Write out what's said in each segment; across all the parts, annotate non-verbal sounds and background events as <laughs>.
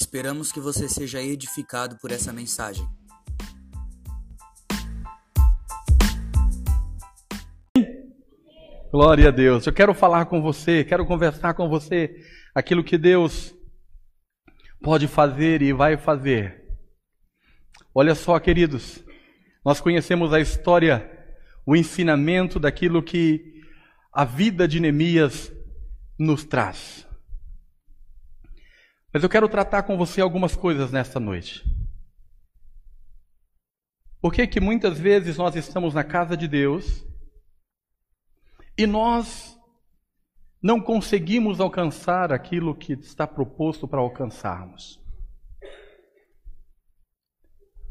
Esperamos que você seja edificado por essa mensagem. Glória a Deus. Eu quero falar com você, quero conversar com você aquilo que Deus pode fazer e vai fazer. Olha só, queridos, nós conhecemos a história, o ensinamento daquilo que a vida de Neemias nos traz. Mas eu quero tratar com você algumas coisas nesta noite. Por que que muitas vezes nós estamos na casa de Deus e nós não conseguimos alcançar aquilo que está proposto para alcançarmos?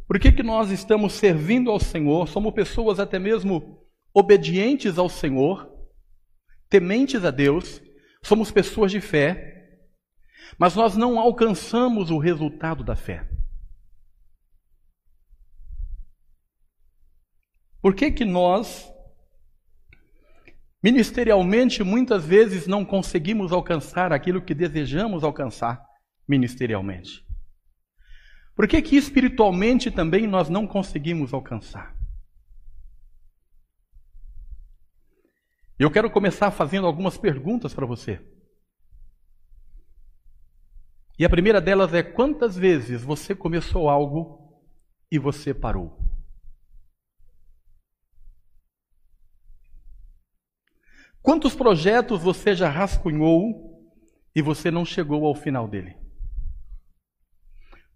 Por que, que nós estamos servindo ao Senhor? Somos pessoas até mesmo obedientes ao Senhor, tementes a Deus, somos pessoas de fé, mas nós não alcançamos o resultado da fé. Por que, que nós, ministerialmente, muitas vezes não conseguimos alcançar aquilo que desejamos alcançar ministerialmente? Por que, que espiritualmente também nós não conseguimos alcançar? Eu quero começar fazendo algumas perguntas para você. E a primeira delas é: quantas vezes você começou algo e você parou? Quantos projetos você já rascunhou e você não chegou ao final dele?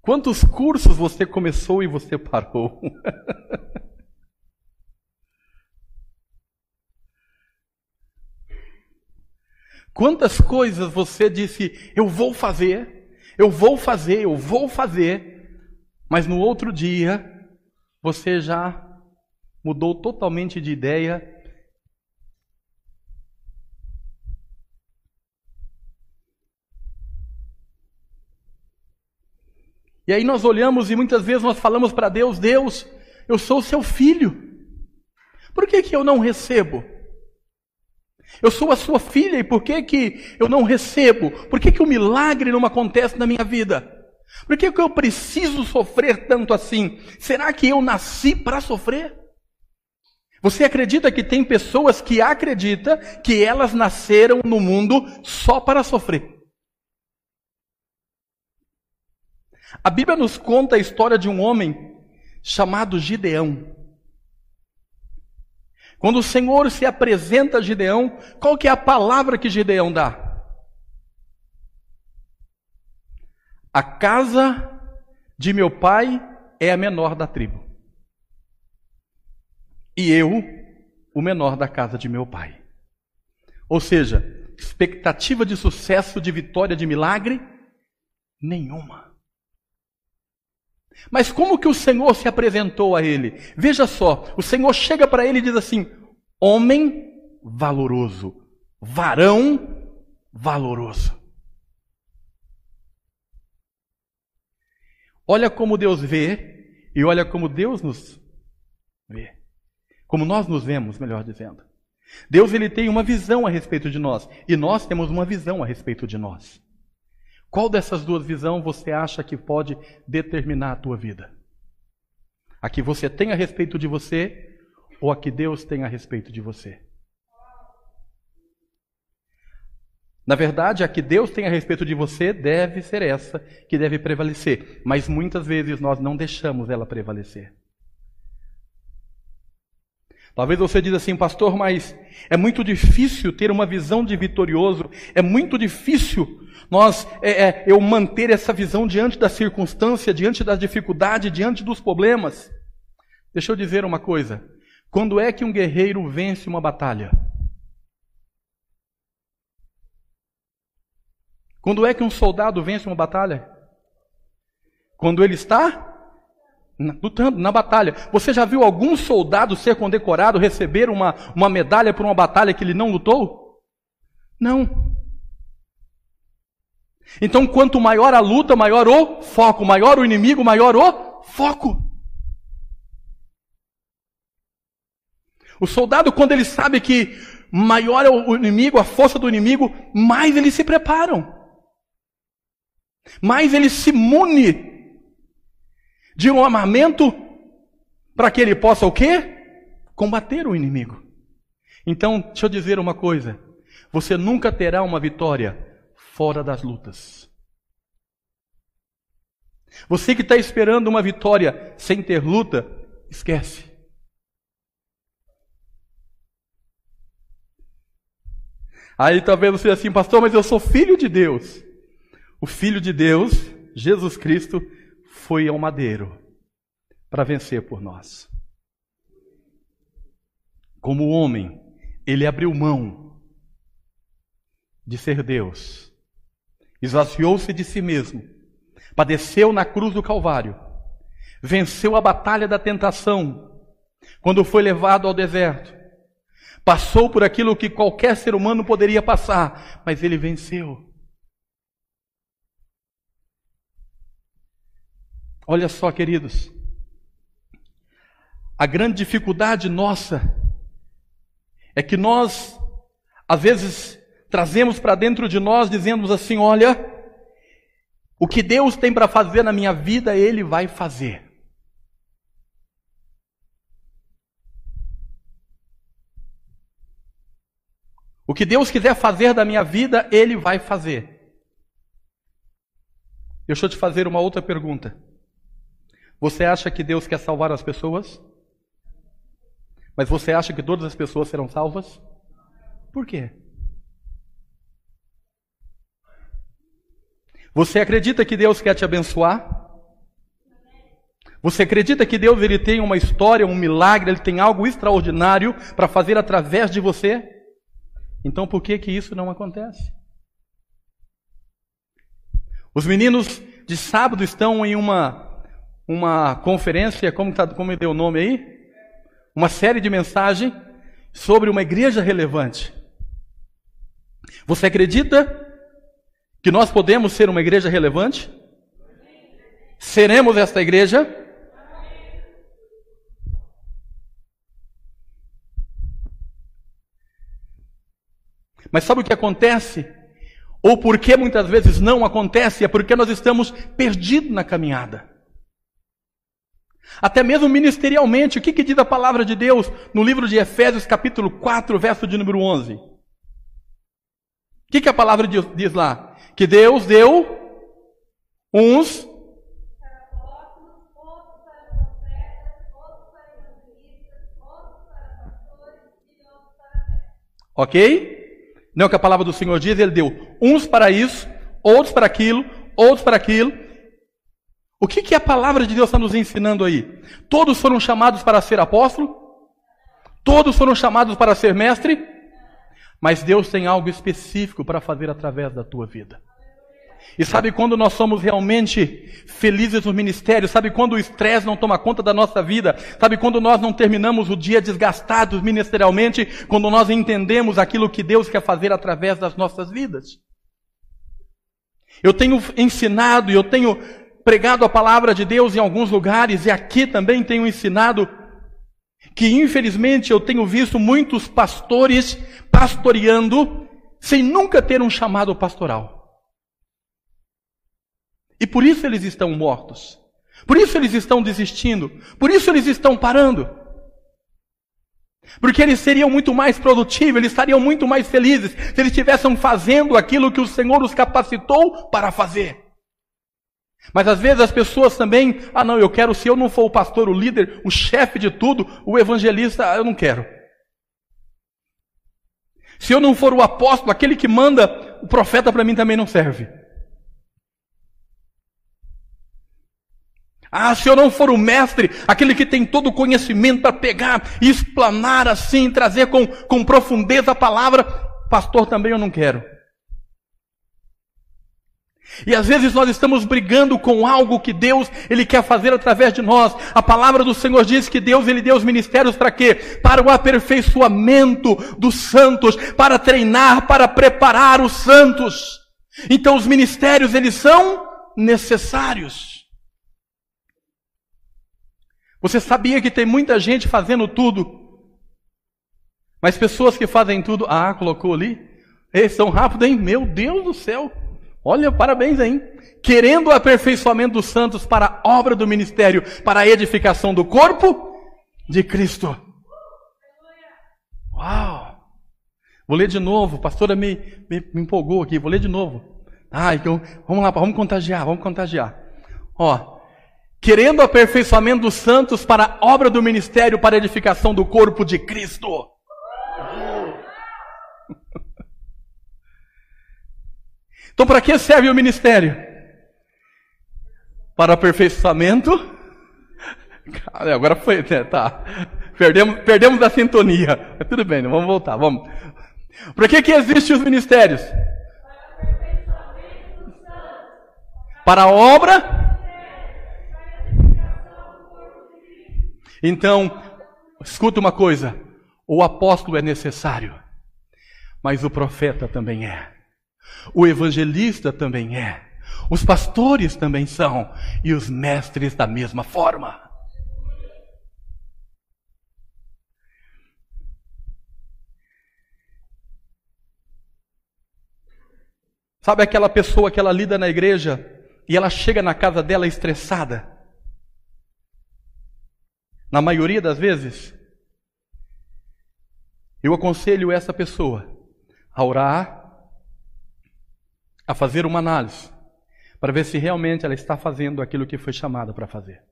Quantos cursos você começou e você parou? <laughs> Quantas coisas você disse, eu vou fazer, eu vou fazer, eu vou fazer, mas no outro dia você já mudou totalmente de ideia E aí nós olhamos e muitas vezes nós falamos para Deus: Deus, eu sou seu filho. Por que, que eu não recebo? Eu sou a sua filha e por que, que eu não recebo? Por que, que o milagre não acontece na minha vida? Por que, que eu preciso sofrer tanto assim? Será que eu nasci para sofrer? Você acredita que tem pessoas que acreditam que elas nasceram no mundo só para sofrer? A Bíblia nos conta a história de um homem chamado Gideão. Quando o Senhor se apresenta a Gideão, qual que é a palavra que Gideão dá? A casa de meu pai é a menor da tribo. E eu, o menor da casa de meu pai. Ou seja, expectativa de sucesso, de vitória, de milagre? Nenhuma. Mas como que o Senhor se apresentou a ele? Veja só, o Senhor chega para ele e diz assim: homem valoroso, varão valoroso. Olha como Deus vê e olha como Deus nos vê. Como nós nos vemos, melhor dizendo. Deus ele tem uma visão a respeito de nós e nós temos uma visão a respeito de nós. Qual dessas duas visões você acha que pode determinar a tua vida? A que você tem a respeito de você ou a que Deus tem a respeito de você? Na verdade, a que Deus tem a respeito de você deve ser essa que deve prevalecer, mas muitas vezes nós não deixamos ela prevalecer. Talvez você diga assim, pastor, mas é muito difícil ter uma visão de vitorioso, é muito difícil nós é, é, eu manter essa visão diante da circunstância, diante da dificuldade, diante dos problemas. Deixa eu dizer uma coisa: quando é que um guerreiro vence uma batalha? Quando é que um soldado vence uma batalha? Quando ele está lutando na batalha. Você já viu algum soldado ser condecorado, receber uma, uma medalha por uma batalha que ele não lutou? Não. Então, quanto maior a luta, maior o foco, maior o inimigo, maior o foco. O soldado, quando ele sabe que maior é o inimigo, a força do inimigo, mais eles se preparam. mais ele se mune de um armamento para que ele possa o quê? Combater o inimigo. Então, deixa eu dizer uma coisa: você nunca terá uma vitória fora das lutas. Você que está esperando uma vitória sem ter luta, esquece. Aí talvez você assim, pastor, mas eu sou filho de Deus. O filho de Deus, Jesus Cristo, foi ao madeiro para vencer por nós. Como homem, ele abriu mão de ser Deus, esvaziou-se de si mesmo padeceu na cruz do Calvário, venceu a batalha da tentação quando foi levado ao deserto, passou por aquilo que qualquer ser humano poderia passar, mas ele venceu. Olha só, queridos, a grande dificuldade nossa é que nós, às vezes, trazemos para dentro de nós, dizendo assim: olha, o que Deus tem para fazer na minha vida, Ele vai fazer. O que Deus quiser fazer da minha vida, Ele vai fazer. Deixa eu te fazer uma outra pergunta. Você acha que Deus quer salvar as pessoas? Mas você acha que todas as pessoas serão salvas? Por quê? Você acredita que Deus quer te abençoar? Você acredita que Deus ele tem uma história, um milagre, ele tem algo extraordinário para fazer através de você? Então por que que isso não acontece? Os meninos de sábado estão em uma uma conferência, como tá, como deu o nome aí? Uma série de mensagens sobre uma igreja relevante. Você acredita que nós podemos ser uma igreja relevante? Seremos esta igreja? Mas sabe o que acontece? Ou por que muitas vezes não acontece? É porque nós estamos perdidos na caminhada. Até mesmo ministerialmente, o que, que diz a palavra de Deus no livro de Efésios, capítulo 4, verso de número 11? O que, que a palavra diz lá? que Deus deu uns Ok? Não é o que a palavra do Senhor diz, ele deu uns para isso, outros para aquilo, outros para aquilo. O que, que a palavra de Deus está nos ensinando aí? Todos foram chamados para ser apóstolo? Todos foram chamados para ser mestre? Mas Deus tem algo específico para fazer através da tua vida. E sabe quando nós somos realmente felizes no ministério? Sabe quando o estresse não toma conta da nossa vida? Sabe quando nós não terminamos o dia desgastados ministerialmente? Quando nós entendemos aquilo que Deus quer fazer através das nossas vidas? Eu tenho ensinado eu tenho pregado a palavra de Deus em alguns lugares e aqui também tenho ensinado que infelizmente eu tenho visto muitos pastores pastoreando sem nunca ter um chamado pastoral. E por isso eles estão mortos. Por isso eles estão desistindo. Por isso eles estão parando. Porque eles seriam muito mais produtivos, eles estariam muito mais felizes se eles estivessem fazendo aquilo que o Senhor os capacitou para fazer. Mas às vezes as pessoas também, ah não, eu quero, se eu não for o pastor, o líder, o chefe de tudo, o evangelista, eu não quero. Se eu não for o apóstolo, aquele que manda, o profeta para mim também não serve. Ah, se eu não for o mestre, aquele que tem todo o conhecimento para pegar e explanar assim, trazer com, com profundeza a palavra, pastor também eu não quero. E às vezes nós estamos brigando com algo que Deus ele quer fazer através de nós. A palavra do Senhor diz que Deus ele deu os ministérios para quê? Para o aperfeiçoamento dos santos, para treinar, para preparar os santos. Então os ministérios eles são necessários. Você sabia que tem muita gente fazendo tudo, mas pessoas que fazem tudo, ah, colocou ali, eles são rápidos, hein? Meu Deus do céu! Olha, parabéns aí. Querendo o aperfeiçoamento dos santos para a obra do ministério, para a edificação do corpo de Cristo. Uau! Vou ler de novo, a pastora me, me, me empolgou aqui, vou ler de novo. Ah, então, vamos lá, vamos contagiar, vamos contagiar. Ó, querendo o aperfeiçoamento dos santos para a obra do ministério, para a edificação do corpo de Cristo. Então, para que serve o ministério? Para aperfeiçoamento. Agora foi, né? tá. Perdemos, perdemos a sintonia. Mas tudo bem, vamos voltar, vamos. Para que, que existem os ministérios? Para a obra. Então, escuta uma coisa: o apóstolo é necessário, mas o profeta também é. O evangelista também é. Os pastores também são. E os mestres da mesma forma. Sabe aquela pessoa que ela lida na igreja e ela chega na casa dela estressada? Na maioria das vezes, eu aconselho essa pessoa a orar, a fazer uma análise para ver se realmente ela está fazendo aquilo que foi chamada para fazer.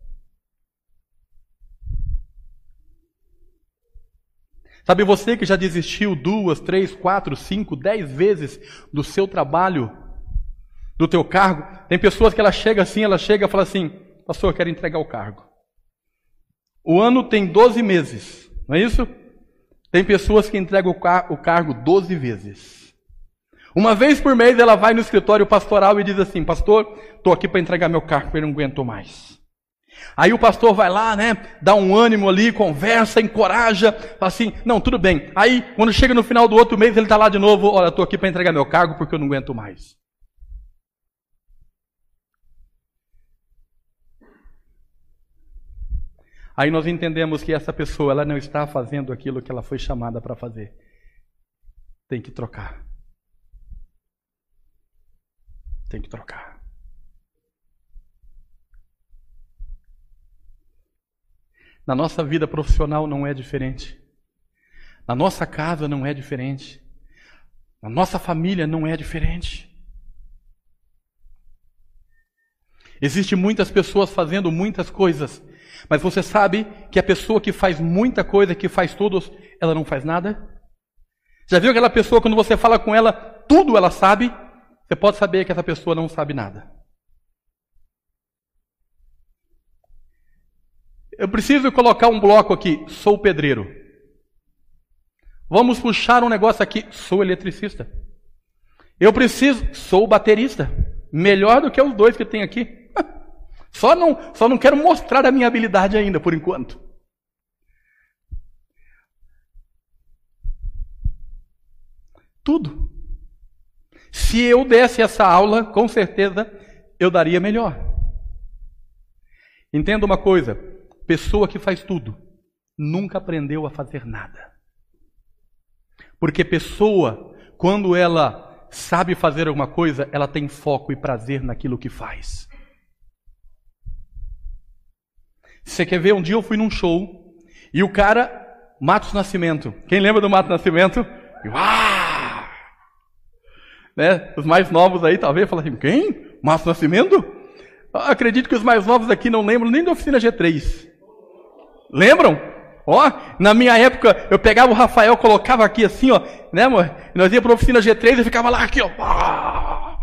Sabe você que já desistiu duas, três, quatro, cinco, dez vezes do seu trabalho, do teu cargo? Tem pessoas que ela chega assim, ela chega e fala assim, pastor, eu quero entregar o cargo. O ano tem 12 meses, não é isso? Tem pessoas que entregam o, o cargo 12 vezes. Uma vez por mês ela vai no escritório pastoral e diz assim: Pastor, estou aqui para entregar meu carro, eu não aguento mais. Aí o pastor vai lá, né, dá um ânimo ali, conversa, encoraja, fala assim: Não, tudo bem. Aí, quando chega no final do outro mês, ele está lá de novo: Olha, estou aqui para entregar meu cargo porque eu não aguento mais. Aí nós entendemos que essa pessoa ela não está fazendo aquilo que ela foi chamada para fazer. Tem que trocar. Tem que trocar. Na nossa vida profissional não é diferente. Na nossa casa não é diferente. Na nossa família não é diferente. Existem muitas pessoas fazendo muitas coisas, mas você sabe que a pessoa que faz muita coisa, que faz tudo, ela não faz nada? Já viu aquela pessoa quando você fala com ela, tudo ela sabe, você pode saber que essa pessoa não sabe nada. Eu preciso colocar um bloco aqui, sou pedreiro. Vamos puxar um negócio aqui, sou eletricista. Eu preciso, sou baterista. Melhor do que os dois que tem aqui. <laughs> Só não, só não quero mostrar a minha habilidade ainda, por enquanto. Tudo. Se eu desse essa aula, com certeza eu daria melhor. Entenda uma coisa: pessoa que faz tudo nunca aprendeu a fazer nada. Porque pessoa, quando ela sabe fazer alguma coisa, ela tem foco e prazer naquilo que faz. Você quer ver? Um dia eu fui num show e o cara, Matos Nascimento. Quem lembra do Matos Nascimento? Uau! Né? Os mais novos aí talvez falem assim, quem? Márcio Nascimento? Eu acredito que os mais novos aqui não lembram nem da oficina G3. Lembram? Ó, na minha época, eu pegava o Rafael, colocava aqui assim, ó, né, amor? nós ia para a oficina G3 e ficava lá aqui, ó. <laughs>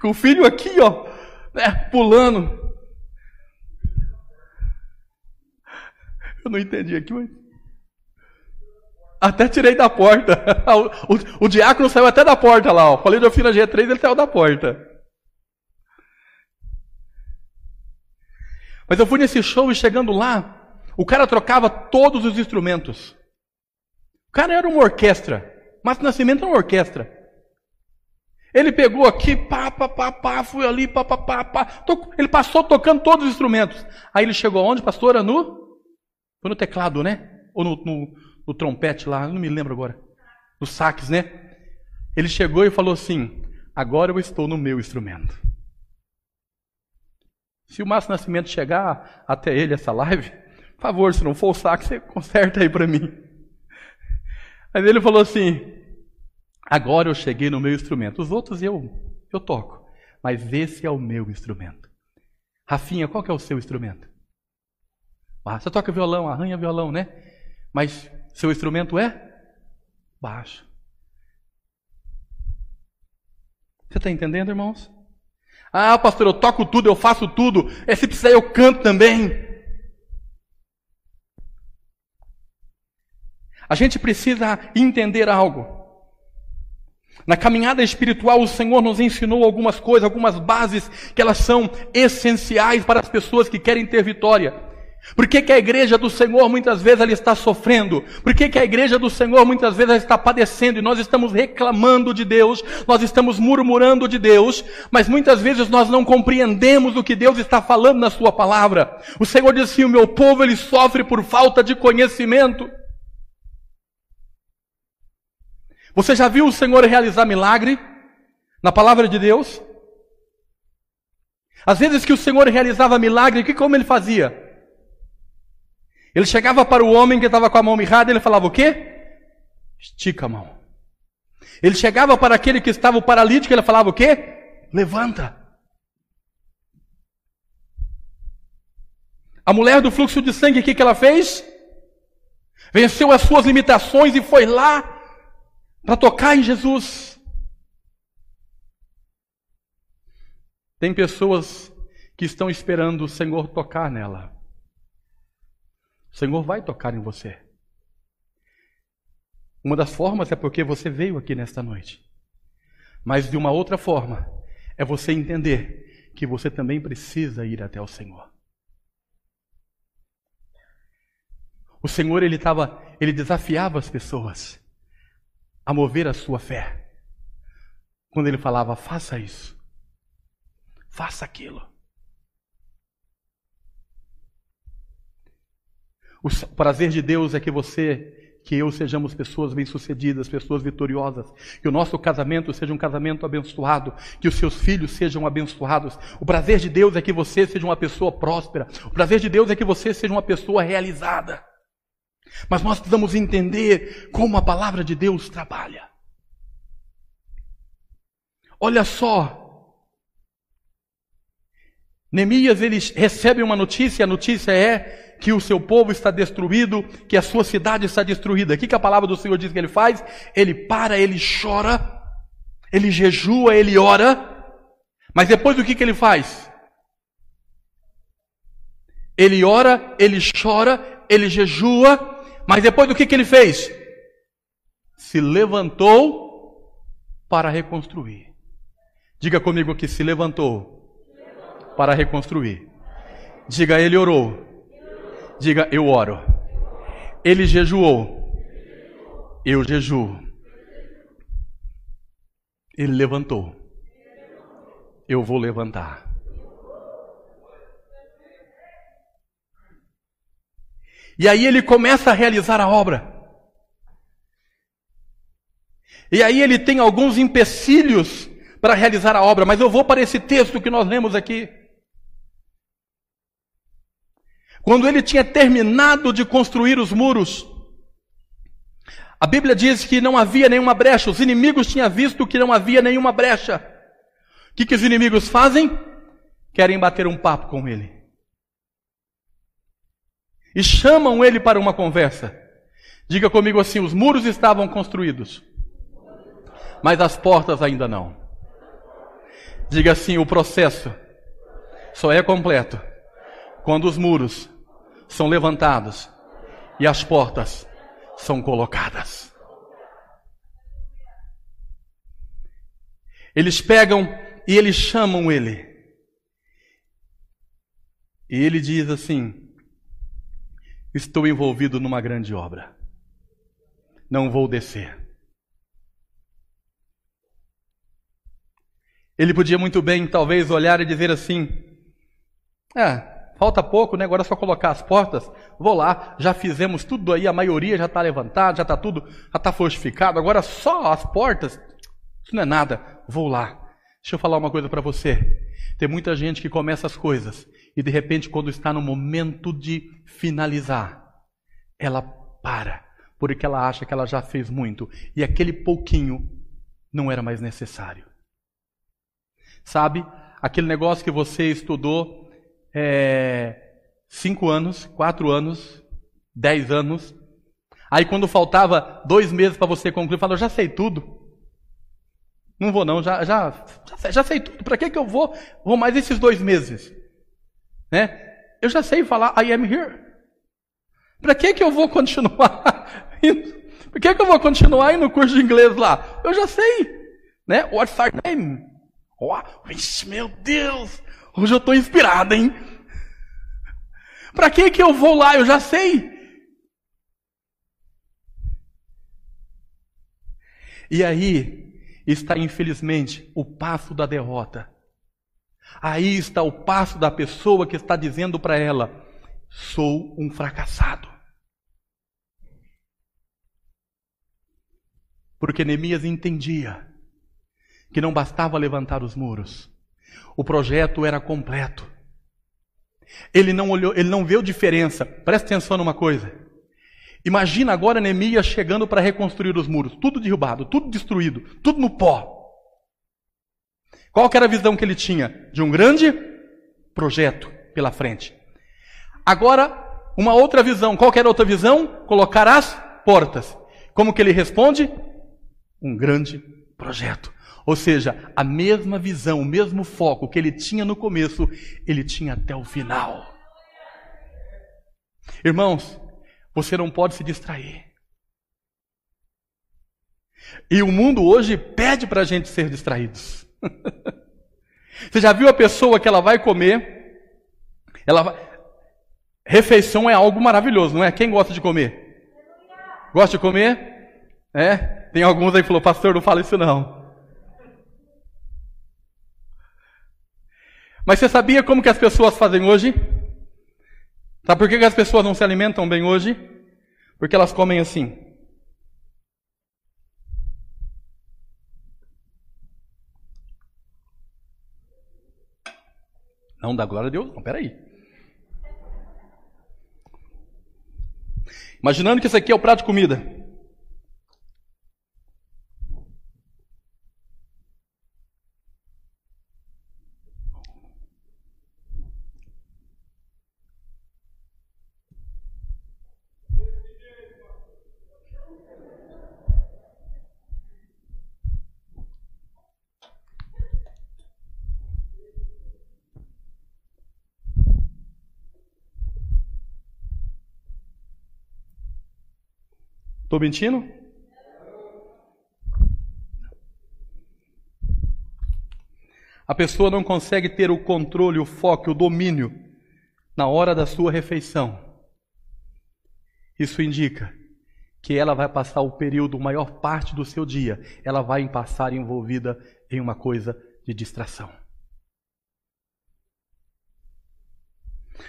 Com o filho aqui, ó, né, pulando. Eu não entendi aqui, mas. Até tirei da porta. <laughs> O, o, o, diácono saiu até da porta lá. Ó. Falei de oficina G3, ele saiu da porta. Mas eu fui nesse show e chegando lá, o cara trocava todos os instrumentos. O cara era uma orquestra. Mas Nascimento era uma orquestra. Ele pegou aqui, pá, pá, pá, pá, fui ali, pá, pá, pá, pá. Ele passou tocando todos os instrumentos. Aí ele chegou aonde, pastora? No? Foi no teclado, né? Ou no, no no trompete lá, não me lembro agora, no sax, né? Ele chegou e falou assim: agora eu estou no meu instrumento. Se o Márcio Nascimento chegar até ele essa live, por favor, se não for o saco, você conserta aí para mim. Aí ele falou assim: agora eu cheguei no meu instrumento. Os outros eu, eu toco, mas esse é o meu instrumento. Rafinha, qual que é o seu instrumento? Ah, você toca violão, arranha violão, né? Mas seu instrumento é baixo. Você está entendendo, irmãos? Ah, pastor, eu toco tudo, eu faço tudo. É, se precisar, eu canto também. A gente precisa entender algo. Na caminhada espiritual, o Senhor nos ensinou algumas coisas, algumas bases que elas são essenciais para as pessoas que querem ter vitória. Por que, que, a igreja do Senhor muitas vezes ela está sofrendo? Por que, que a igreja do Senhor muitas vezes ela está padecendo e nós estamos reclamando de Deus, nós estamos murmurando de Deus, mas muitas vezes nós não compreendemos o que Deus está falando na sua palavra. O Senhor diz assim: o meu povo ele sofre por falta de conhecimento. Você já viu o Senhor realizar milagre na palavra de Deus? Às vezes que o Senhor realizava milagre, que como ele fazia? Ele chegava para o homem que estava com a mão mirrada e ele falava o quê? Estica a mão. Ele chegava para aquele que estava o paralítico e ele falava o quê? Levanta. A mulher do fluxo de sangue, o que, que ela fez? Venceu as suas limitações e foi lá para tocar em Jesus. Tem pessoas que estão esperando o Senhor tocar nela. O Senhor vai tocar em você. Uma das formas é porque você veio aqui nesta noite. Mas de uma outra forma é você entender que você também precisa ir até o Senhor. O Senhor ele estava, ele desafiava as pessoas a mover a sua fé. Quando ele falava: "Faça isso. Faça aquilo." O prazer de Deus é que você, que eu sejamos pessoas bem-sucedidas, pessoas vitoriosas, que o nosso casamento seja um casamento abençoado, que os seus filhos sejam abençoados. O prazer de Deus é que você seja uma pessoa próspera. O prazer de Deus é que você seja uma pessoa realizada. Mas nós precisamos entender como a palavra de Deus trabalha. Olha só, Neemias ele recebe uma notícia, a notícia é que o seu povo está destruído, que a sua cidade está destruída. O que, que a palavra do Senhor diz que ele faz? Ele para, ele chora, ele jejua, ele ora, mas depois o que, que ele faz? Ele ora, ele chora, ele jejua, mas depois do que, que ele fez? Se levantou para reconstruir. Diga comigo que se levantou para reconstruir. Diga, ele orou Diga, eu oro. Ele jejuou. Eu jejuo. Ele levantou. Eu vou levantar. E aí ele começa a realizar a obra. E aí ele tem alguns empecilhos para realizar a obra, mas eu vou para esse texto que nós lemos aqui. Quando ele tinha terminado de construir os muros, a Bíblia diz que não havia nenhuma brecha, os inimigos tinham visto que não havia nenhuma brecha. O que, que os inimigos fazem? Querem bater um papo com ele. E chamam ele para uma conversa. Diga comigo assim: os muros estavam construídos, mas as portas ainda não. Diga assim: o processo só é completo quando os muros são levantados e as portas são colocadas. Eles pegam e eles chamam ele. E ele diz assim: Estou envolvido numa grande obra. Não vou descer. Ele podia muito bem, talvez, olhar e dizer assim: É, Falta pouco, né? Agora é só colocar as portas. Vou lá, já fizemos tudo aí, a maioria já está levantada, já está tudo, já está fortificado. Agora só as portas, isso não é nada. Vou lá. Deixa eu falar uma coisa para você. Tem muita gente que começa as coisas e de repente, quando está no momento de finalizar, ela para, porque ela acha que ela já fez muito e aquele pouquinho não era mais necessário. Sabe, aquele negócio que você estudou é, cinco anos, quatro anos, dez anos, aí quando faltava dois meses para você concluir, falou: já sei tudo. Não vou não, já, já, já, sei, já sei tudo. Para que, que eu vou? Vou mais esses dois meses. Né? Eu já sei falar I am here. Para que, que eu vou continuar <laughs> indo? Por que, que eu vou continuar indo no curso de inglês lá? Eu já sei. Né? What's our name? Oh, meu Deus! Hoje eu estou inspirado, hein? Para que, que eu vou lá? Eu já sei. E aí, está, infelizmente, o passo da derrota. Aí está o passo da pessoa que está dizendo para ela: sou um fracassado. Porque Neemias entendia que não bastava levantar os muros, o projeto era completo. Ele não olhou, ele não viu diferença. Presta atenção numa coisa. Imagina agora Neemias chegando para reconstruir os muros, tudo derrubado, tudo destruído, tudo no pó. Qual era a visão que ele tinha? De um grande projeto pela frente. Agora, uma outra visão. Qual era a outra visão? Colocar as portas. Como que ele responde? Um grande projeto. Ou seja, a mesma visão, o mesmo foco que ele tinha no começo, ele tinha até o final. Irmãos, você não pode se distrair. E o mundo hoje pede para a gente ser distraídos. <laughs> Você já viu a pessoa que ela vai comer? Ela vai... Refeição é algo maravilhoso, não é? Quem gosta de comer? Gosta de comer? É? Tem alguns aí que falou, pastor, não fala isso não. Mas você sabia como que as pessoas fazem hoje? Sabe por que as pessoas não se alimentam bem hoje? Porque elas comem assim. Não dá glória a Deus, não, peraí. Imaginando que isso aqui é o prato de comida. Estou mentindo? A pessoa não consegue ter o controle, o foco, o domínio na hora da sua refeição. Isso indica que ela vai passar o período, maior parte do seu dia, ela vai passar envolvida em uma coisa de distração.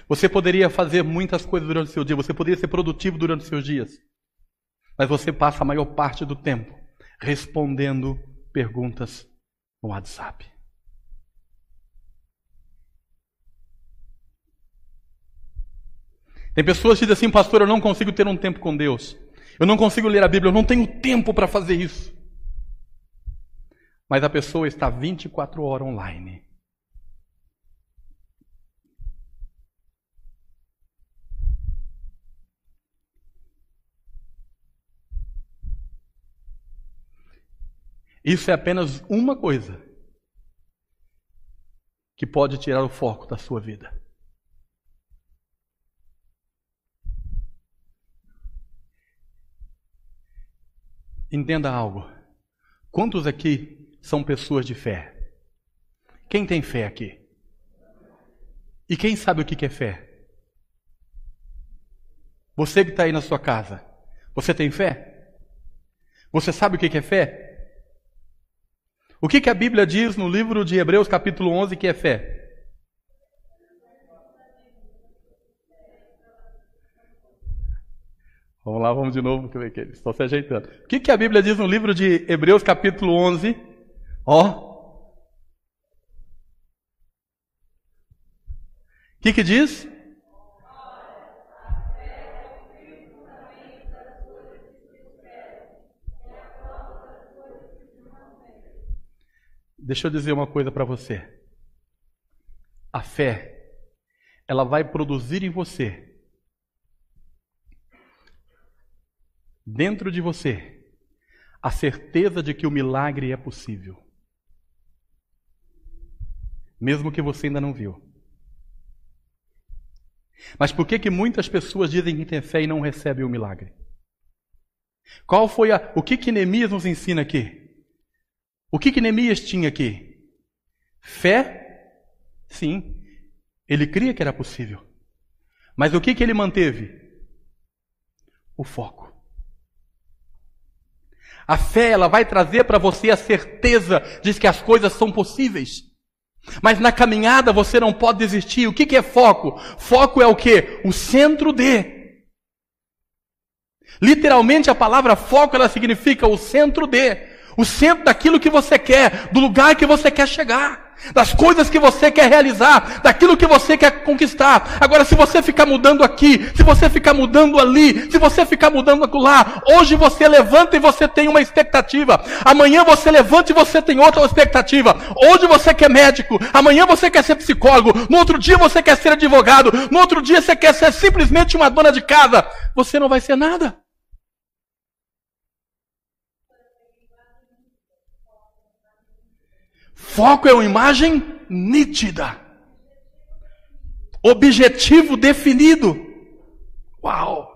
Você poderia fazer muitas coisas durante o seu dia, você poderia ser produtivo durante os seus dias. Mas você passa a maior parte do tempo respondendo perguntas no WhatsApp. Tem pessoas que dizem assim, pastor, eu não consigo ter um tempo com Deus. Eu não consigo ler a Bíblia, eu não tenho tempo para fazer isso. Mas a pessoa está 24 horas online. Isso é apenas uma coisa que pode tirar o foco da sua vida. Entenda algo. Quantos aqui são pessoas de fé? Quem tem fé aqui? E quem sabe o que é fé? Você que está aí na sua casa, você tem fé? Você sabe o que é fé? O que, que a Bíblia diz no livro de Hebreus, capítulo 11, que é fé? Vamos lá, vamos de novo, que eles estão se ajeitando. O que, que a Bíblia diz no livro de Hebreus, capítulo 11? Ó. O que, que diz? Deixa eu dizer uma coisa para você. A fé, ela vai produzir em você, dentro de você, a certeza de que o milagre é possível. Mesmo que você ainda não viu. Mas por que que muitas pessoas dizem que têm fé e não recebem o milagre? Qual foi a, o que que Neemias nos ensina aqui? O que, que Neemias tinha aqui? Fé? Sim. Ele cria que era possível. Mas o que, que ele manteve? O foco. A fé, ela vai trazer para você a certeza de que as coisas são possíveis. Mas na caminhada você não pode desistir. O que, que é foco? Foco é o que? O centro de. Literalmente a palavra foco ela significa o centro de o centro daquilo que você quer, do lugar que você quer chegar, das coisas que você quer realizar, daquilo que você quer conquistar. Agora, se você ficar mudando aqui, se você ficar mudando ali, se você ficar mudando lá, hoje você levanta e você tem uma expectativa, amanhã você levanta e você tem outra expectativa. Hoje você quer médico, amanhã você quer ser psicólogo, no outro dia você quer ser advogado, no outro dia você quer ser simplesmente uma dona de casa. Você não vai ser nada. Foco é uma imagem nítida. Objetivo definido. Uau!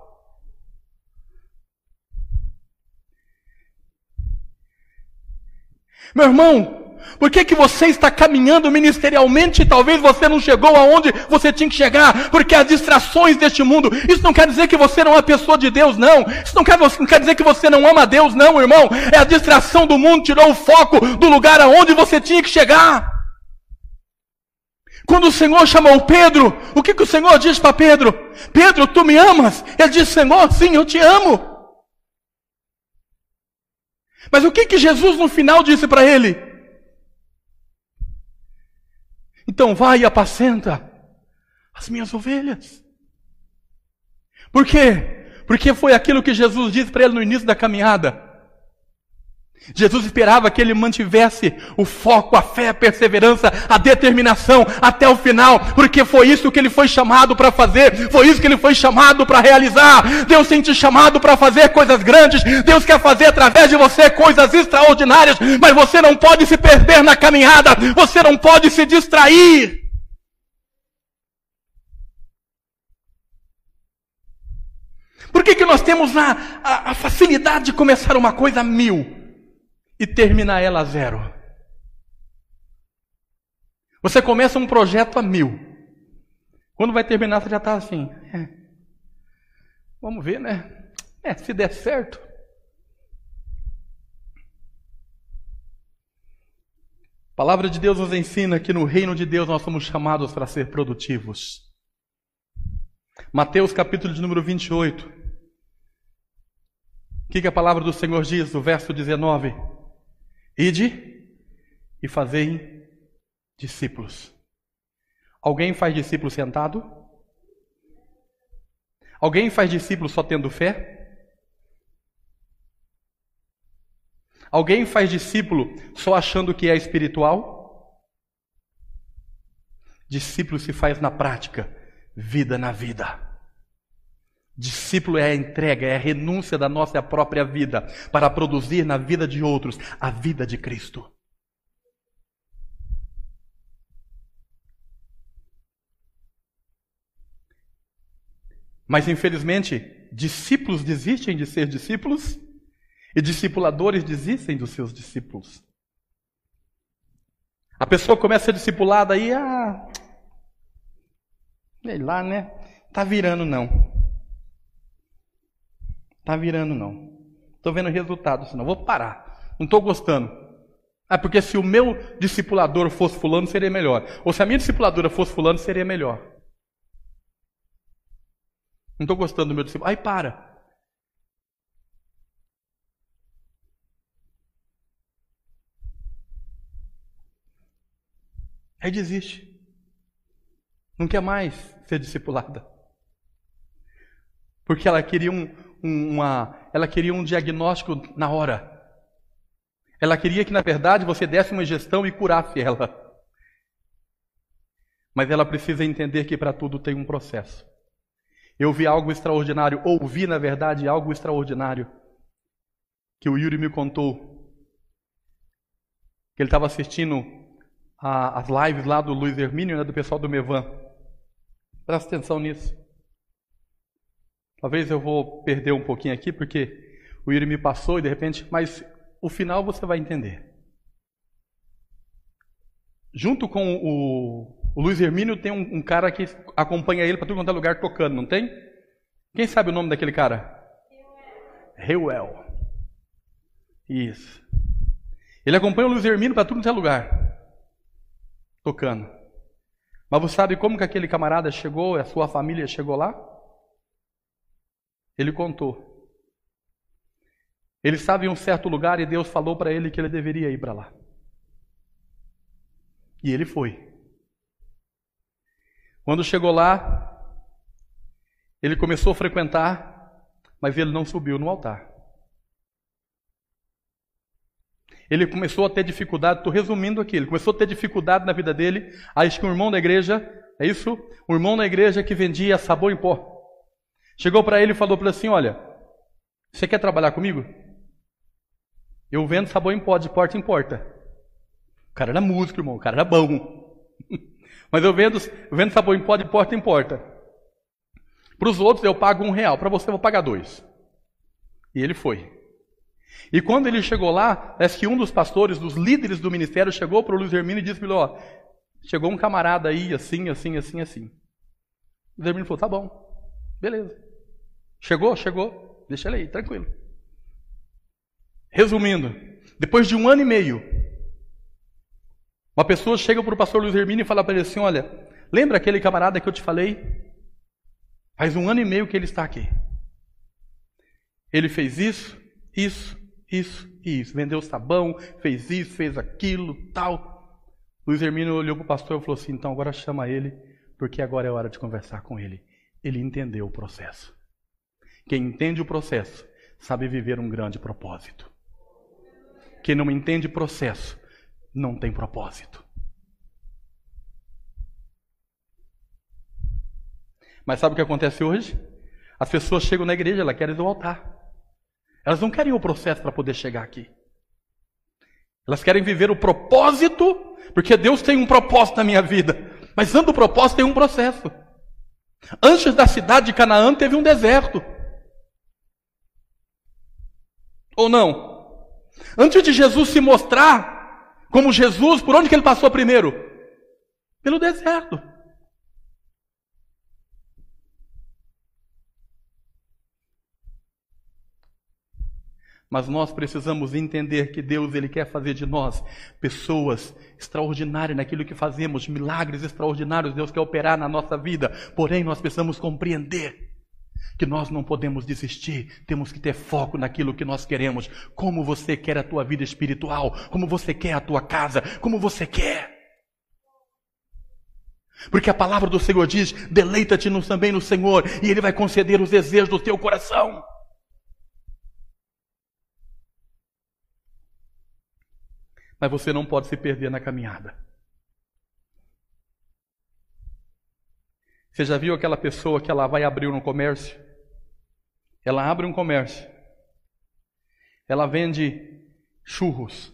Meu irmão, por que, que você está caminhando ministerialmente e talvez você não chegou aonde você tinha que chegar? Porque as distrações deste mundo, isso não quer dizer que você não é pessoa de Deus, não. Isso não quer, não quer dizer que você não ama Deus, não, irmão. É a distração do mundo tirou o foco do lugar aonde você tinha que chegar. Quando o Senhor chamou Pedro, o que, que o Senhor diz para Pedro? Pedro, tu me amas? Ele diz, Senhor, sim, eu te amo. Mas o que, que Jesus no final disse para ele? Então vai e apacenta as minhas ovelhas. Por quê? Porque foi aquilo que Jesus disse para ele no início da caminhada. Jesus esperava que ele mantivesse o foco, a fé, a perseverança, a determinação até o final, porque foi isso que ele foi chamado para fazer, foi isso que ele foi chamado para realizar. Deus tem te chamado para fazer coisas grandes, Deus quer fazer através de você coisas extraordinárias, mas você não pode se perder na caminhada, você não pode se distrair. Por que, que nós temos a, a, a facilidade de começar uma coisa mil? E terminar ela a zero. Você começa um projeto a mil. Quando vai terminar, você já está assim. É. Vamos ver, né? É, se der certo. A palavra de Deus nos ensina que no reino de Deus nós somos chamados para ser produtivos. Mateus capítulo de número 28. O que, que a palavra do Senhor diz no verso 19? Ide e fazei discípulos. Alguém faz discípulo sentado? Alguém faz discípulo só tendo fé? Alguém faz discípulo só achando que é espiritual? Discípulo se faz na prática, vida na vida. Discípulo é a entrega, é a renúncia da nossa própria vida para produzir na vida de outros a vida de Cristo. Mas infelizmente, discípulos desistem de ser discípulos e discipuladores desistem dos seus discípulos. A pessoa começa a ser discipulada aí, ah, sei lá, né? Tá virando não. Tá virando não. Estou vendo resultado, senão vou parar. Não estou gostando. Ah, porque se o meu discipulador fosse fulano, seria melhor. Ou se a minha discipuladora fosse fulano, seria melhor. Não estou gostando do meu discípulo. Aí para. Aí desiste. não quer mais ser discipulada. Porque ela queria um, uma, ela queria um diagnóstico na hora. Ela queria que, na verdade, você desse uma ingestão e curasse ela. Mas ela precisa entender que para tudo tem um processo. Eu vi algo extraordinário, ouvi, na verdade, algo extraordinário que o Yuri me contou. Que ele estava assistindo a, as lives lá do Luiz Hermínio, né, do pessoal do Mevan. Presta atenção nisso. Talvez eu vou perder um pouquinho aqui, porque o Yuri me passou e de repente, mas o final você vai entender. Junto com o, o Luiz Hermínio tem um, um cara que acompanha ele para tudo quanto é lugar tocando, não tem? Quem sabe o nome daquele cara? Reuel. Isso. Ele acompanha o Luiz Hermínio para tudo quanto é lugar, tocando. Mas você sabe como que aquele camarada chegou, a sua família chegou lá? Ele contou. Ele estava em um certo lugar e Deus falou para ele que ele deveria ir para lá. E ele foi. Quando chegou lá, ele começou a frequentar, mas ele não subiu no altar. Ele começou a ter dificuldade, estou resumindo aqui, ele começou a ter dificuldade na vida dele. Acho que um irmão da igreja, é isso? Um irmão da igreja que vendia sabão em pó. Chegou para ele e falou para assim: Olha, você quer trabalhar comigo? Eu vendo sabão em pó, de porta em porta. O cara era músico, irmão, o cara era bom. <laughs> Mas eu vendo, vendo sabão em pó de porta em porta. Para os outros eu pago um real, para você eu vou pagar dois. E ele foi. E quando ele chegou lá, parece que um dos pastores, dos líderes do ministério, chegou para o Luiz Hermínio e disse para ele: Ó, chegou um camarada aí, assim, assim, assim, assim. O Luiz Hermínio falou: Tá bom, beleza. Chegou, chegou, deixa ele aí, tranquilo. Resumindo, depois de um ano e meio, uma pessoa chega para o pastor Luiz Hermínio e fala para ele assim: Olha, lembra aquele camarada que eu te falei? Faz um ano e meio que ele está aqui. Ele fez isso, isso, isso e isso. Vendeu sabão, fez isso, fez aquilo, tal. Luiz Hermínio olhou para o pastor e falou assim: então agora chama ele, porque agora é hora de conversar com ele. Ele entendeu o processo. Quem entende o processo sabe viver um grande propósito. Quem não entende processo não tem propósito. Mas sabe o que acontece hoje? As pessoas chegam na igreja, elas querem ao altar. Elas não querem o processo para poder chegar aqui. Elas querem viver o propósito, porque Deus tem um propósito na minha vida. Mas antes do propósito tem um processo. Antes da cidade de Canaã teve um deserto. Ou não? Antes de Jesus se mostrar como Jesus, por onde que ele passou primeiro? Pelo deserto. Mas nós precisamos entender que Deus ele quer fazer de nós pessoas extraordinárias naquilo que fazemos, milagres extraordinários Deus quer operar na nossa vida. Porém, nós precisamos compreender que nós não podemos desistir, temos que ter foco naquilo que nós queremos. Como você quer a tua vida espiritual, como você quer a tua casa, como você quer. Porque a palavra do Senhor diz: deleita-te também no Senhor, e Ele vai conceder os desejos do teu coração. Mas você não pode se perder na caminhada. Você já viu aquela pessoa que ela vai abrir um comércio? Ela abre um comércio. Ela vende churros.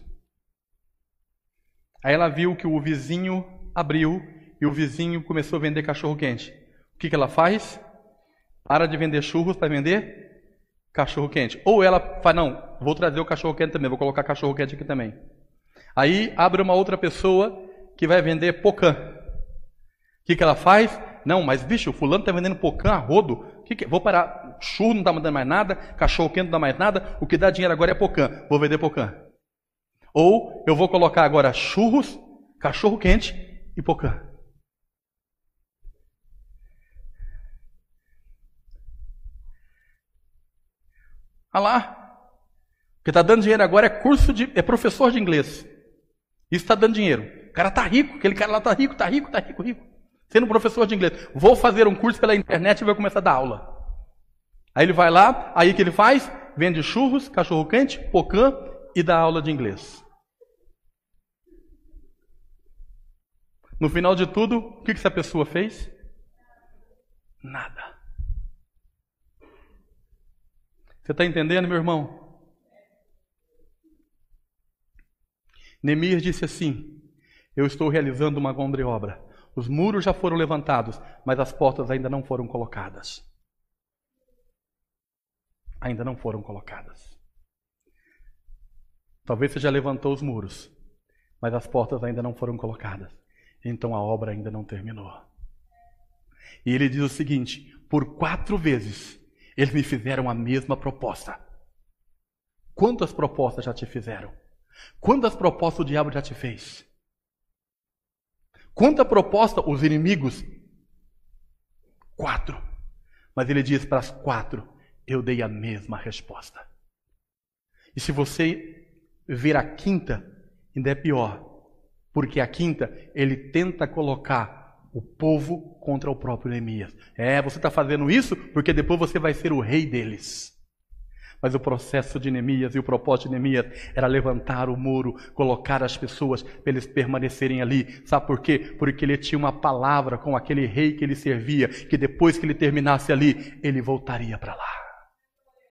Aí ela viu que o vizinho abriu e o vizinho começou a vender cachorro quente. O que, que ela faz? Para de vender churros para vender cachorro quente. Ou ela fala, não, vou trazer o cachorro quente também, vou colocar cachorro quente aqui também. Aí abre uma outra pessoa que vai vender pocã. O que, que ela faz? Não, mas bicho, o fulano está vendendo pocã a rodo. Que que, vou parar. Churro não está mandando mais nada, cachorro quente não dá mais nada. O que dá dinheiro agora é pocã. Vou vender pocã. Ou eu vou colocar agora churros, cachorro quente e pocã. Olha lá. O que está dando dinheiro agora é curso de. é professor de inglês. Isso está dando dinheiro. O cara está rico, aquele cara lá está rico, está rico, está rico, rico. Sendo professor de inglês, vou fazer um curso pela internet e vou começar a dar aula. Aí ele vai lá, aí o que ele faz? Vende churros, cachorro quente, pocã e dá aula de inglês. No final de tudo, o que essa pessoa fez? Nada. Você está entendendo, meu irmão? Neemias disse assim: Eu estou realizando uma grande obra. Os muros já foram levantados, mas as portas ainda não foram colocadas. Ainda não foram colocadas. Talvez você já levantou os muros, mas as portas ainda não foram colocadas. Então a obra ainda não terminou. E ele diz o seguinte: por quatro vezes eles me fizeram a mesma proposta. Quantas propostas já te fizeram? Quantas propostas o diabo já te fez? Quanta proposta os inimigos? Quatro. Mas ele diz para as quatro: eu dei a mesma resposta. E se você ver a quinta, ainda é pior. Porque a quinta, ele tenta colocar o povo contra o próprio Neemias. É, você está fazendo isso porque depois você vai ser o rei deles. Mas o processo de Neemias e o propósito de Neemias era levantar o muro, colocar as pessoas para eles permanecerem ali. Sabe por quê? Porque ele tinha uma palavra com aquele rei que ele servia, que depois que ele terminasse ali, ele voltaria para lá.